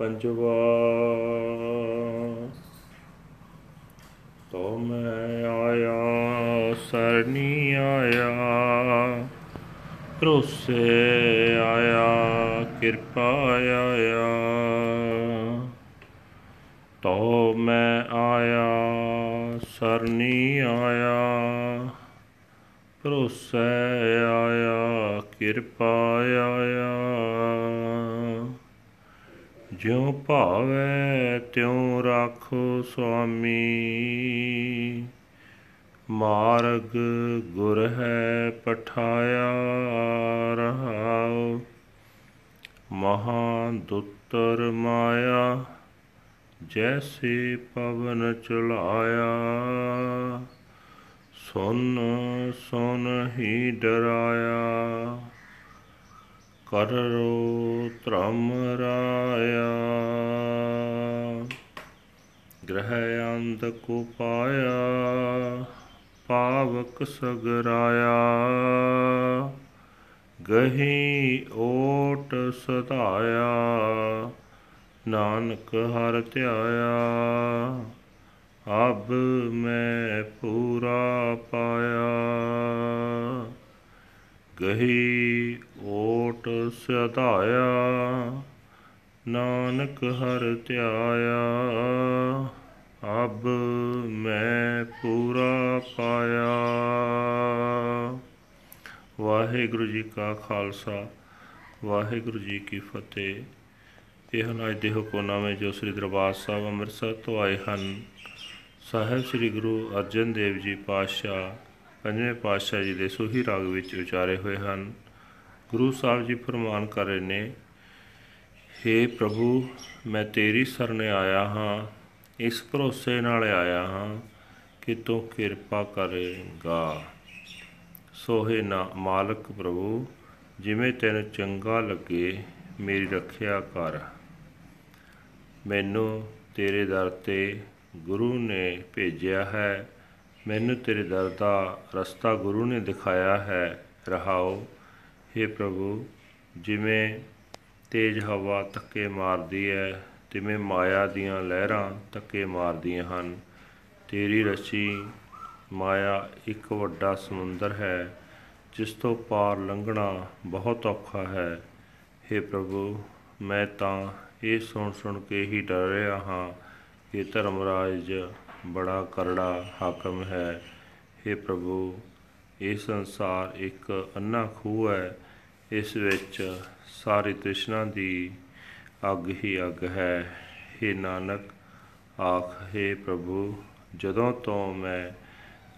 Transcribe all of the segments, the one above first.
ਪੰਜਵਾ। ਤੋ ਮੈਂ ਆਇਆ, ਸਰਨੀ ਆਇਆ, ਭਰੋਸੇ ਆਇਆ, ਕਿਰਪਾ ਆਇਆ। ਤੋ ਮੈਂ ਆਇਆ, ਸਰਨੀ ਆਇਆ, ਭਰੋਸੇ ਆਇਆ, ਕਿਰਪਾ ਆਇਆ। ਜਿਉ ਭਾਵੈ ਤਿਉ ਰਾਖੋ ਸੁਆਮੀ। ਮਾਰਗ ਗੁਰ ਹੈ ਪਠਾਇਆ ਰਹਾਉ। ਮਹਾ ਦੁੱਤਰ ਮਾਇਆ ਜੈਸੇ ਪਵਨ ਚਲਾਇਆ। ਸੁਨ ਸੁਨ ਹੀ ਡਰਾਇਆ। ਕਰੋ ਧਰਮ ਰਾਇਆ। ਗ੍ਰਹਿ ਅੰਧ ਕੋ ਪਾਇਆ, ਪਾਵਕ ਸਗਰਾਇਆ। ਗਹੀ ਓਟ ਸਧਾਇਆ, ਨਾਨਕ ਹਰ ਧਿਆਇਆ। ਅਬ ਮੈਂ ਪੂਰਾ ਪਾਇਆ। ਗਹੀ ਓਟ ਸਧਾਇਆ, ਨਾਨਕ ਹਰ ਧਿਆਇਆ। ਅਬ ਮੈਂ ਪੂਰਾ ਪਾਇਆ। ਵਾਹਿਗੁਰੂ ਜੀ ਕਾ ਖਾਲਸਾ, ਵਾਹਿਗੁਰੂ ਜੀ ਕੀ ਫਤਿਹ। ਇਹ ਹਨ ਅੱਜ ਦੇ ਹੁਕਮਨਾਮੇ ਜੋ ਸ੍ਰੀ ਦਰਬਾਰ ਸਾਹਿਬ ਅੰਮ੍ਰਿਤਸਰ ਤੋਂ ਆਏ ਹਨ। ਸਾਹਿਬ ਸ੍ਰੀ ਗੁਰੂ ਅਰਜਨ ਦੇਵ ਜੀ ਪਾਤਸ਼ਾਹ, ਪੰਜਵੇਂ ਪਾਤਸ਼ਾਹ ਜੀ ਦੇ ਸੋਹੀ ਰਾਗ ਵਿੱਚ ਉਚਾਰੇ ਹੋਏ ਹਨ। ਗੁਰੂ ਸਾਹਿਬ ਜੀ ਫਰਮਾਨ ਕਰ ਰਹੇ ਨੇ हे ਪ੍ਰਭੂ, ਮੈਂ ਤੇਰੀ ਸਰਨੇ ਆਇਆ ਹਾਂ, ਇਸ ਭਰੋਸੇ ਨਾਲ ਆਇਆ ਹਾਂ ਕਿ ਤੂੰ ਕਿਰਪਾ ਕਰੇਗਾ। ਸੋਹੇ ਨਾ ਮਾਲਕ ਪ੍ਰਭੂ, ਜਿਵੇਂ ਤੈਨੂੰ ਚੰਗਾ ਲੱਗੇ, ਮੇਰੀ ਰੱਖਿਆ ਕਰ। ਮੈਨੂੰ ਤੇਰੇ ਦਰ ਤੇ ਗੁਰੂ ਨੇ ਭੇਜਿਆ ਹੈ, ਮੈਨੂੰ ਤੇਰੇ ਦਰ ਦਾ ਰਸਤਾ ਗੁਰੂ ਨੇ ਦਿਖਾਇਆ ਹੈ, ਰਹਾਓ। हे ਪ੍ਰਭੂ ਜਿਵੇਂ ਤੇਜ ਹਵਾ ਧੱਕੇ ਮਾਰਦੀ ਹੈ ਤਿਵੇਂ ਮਾਇਆ ਦੀਆਂ ਲਹਿਰਾਂ ਧੱਕੇ ਮਾਰਦੀਆਂ ਹਨ ਤੇਰੀ ਰਚੀ ਮਾਇਆ ਇੱਕ ਵੱਡਾ ਸਮੁੰਦਰ ਹੈ ਜਿਸ ਤੋਂ ਪਾਰ ਲੰਘਣਾ ਬਹੁਤ ਔਖਾ ਹੈ हे ਪ੍ਰਭੂ ਮੈਂ ਤਾਂ ਇਹ ਸੁਣ ਸੁਣ ਕੇ ਹੀ ਡਰ ਰਿਹਾ ਹਾਂ ਕਿ ਧਰਮਰਾਜ ਬੜਾ ਕਰੜਾ ਹਾਕਮ ਹੈ हे ਪ੍ਰਭੂ ਇਹ ਸੰਸਾਰ ਇੱਕ ਅੰਨਾ ਖੂਹ ਹੈ। ਇਸ ਵਿੱਚ ਸਾਰੀ ਤ੍ਰਿਸ਼ਨਾ ਦੀ ਅੱਗ ਹੀ ਅੱਗ ਹੈ। हे ਨਾਨਕ ਆਖ हे ਪ੍ਰਭੂ ਜਦੋਂ ਤੋਂ ਮੈਂ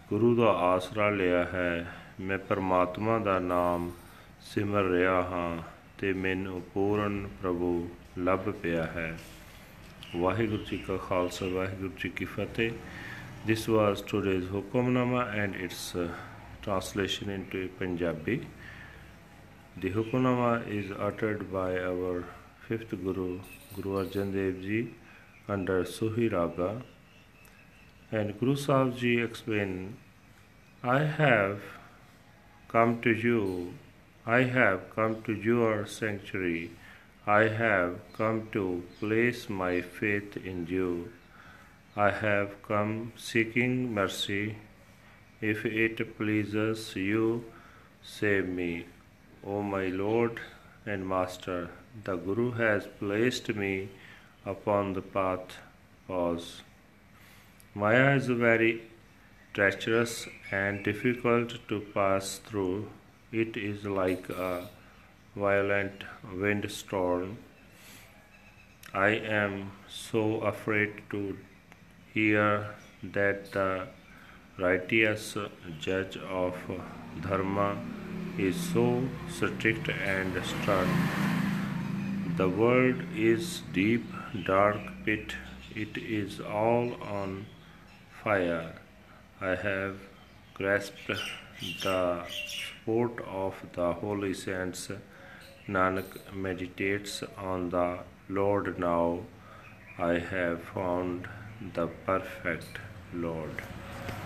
ਗੁਰੂ ਦਾ ਆਸਰਾ ਲਿਆ ਹੈ ਮੈਂ ਪਰਮਾਤਮਾ ਦਾ ਨਾਮ ਸਿਮਰ ਰਿਹਾ ਹਾਂ ਤੇ ਮੈਨੂੰ ਪੂਰਨ ਪ੍ਰਭੂ ਲੱਭ ਪਿਆ ਹੈ। ਵਾਹਿਗੁਰੂ ਜੀ ਕਾ ਖਾਲਸਾ ਵਾਹਿਗੁਰੂ ਜੀ ਕੀ Fateh. This was today's hukamnama and its uh, translation into punjabi the hukamnama is uttered by our fifth guru guru arjan dev ji under suhi raga and guru sahib ji explained i have come to you i have come to your sanctuary i have come to place my faith in you I have come seeking mercy. If it pleases you, save me. O my Lord and Master, the Guru has placed me upon the path. Pause. Maya is very treacherous and difficult to pass through. It is like a violent windstorm. I am so afraid to hear that the righteous judge of dharma is so strict and stern. The world is deep, dark pit. It is all on fire. I have grasped the support of the holy saints. Nanak meditates on the Lord now. I have found the perfect Lord.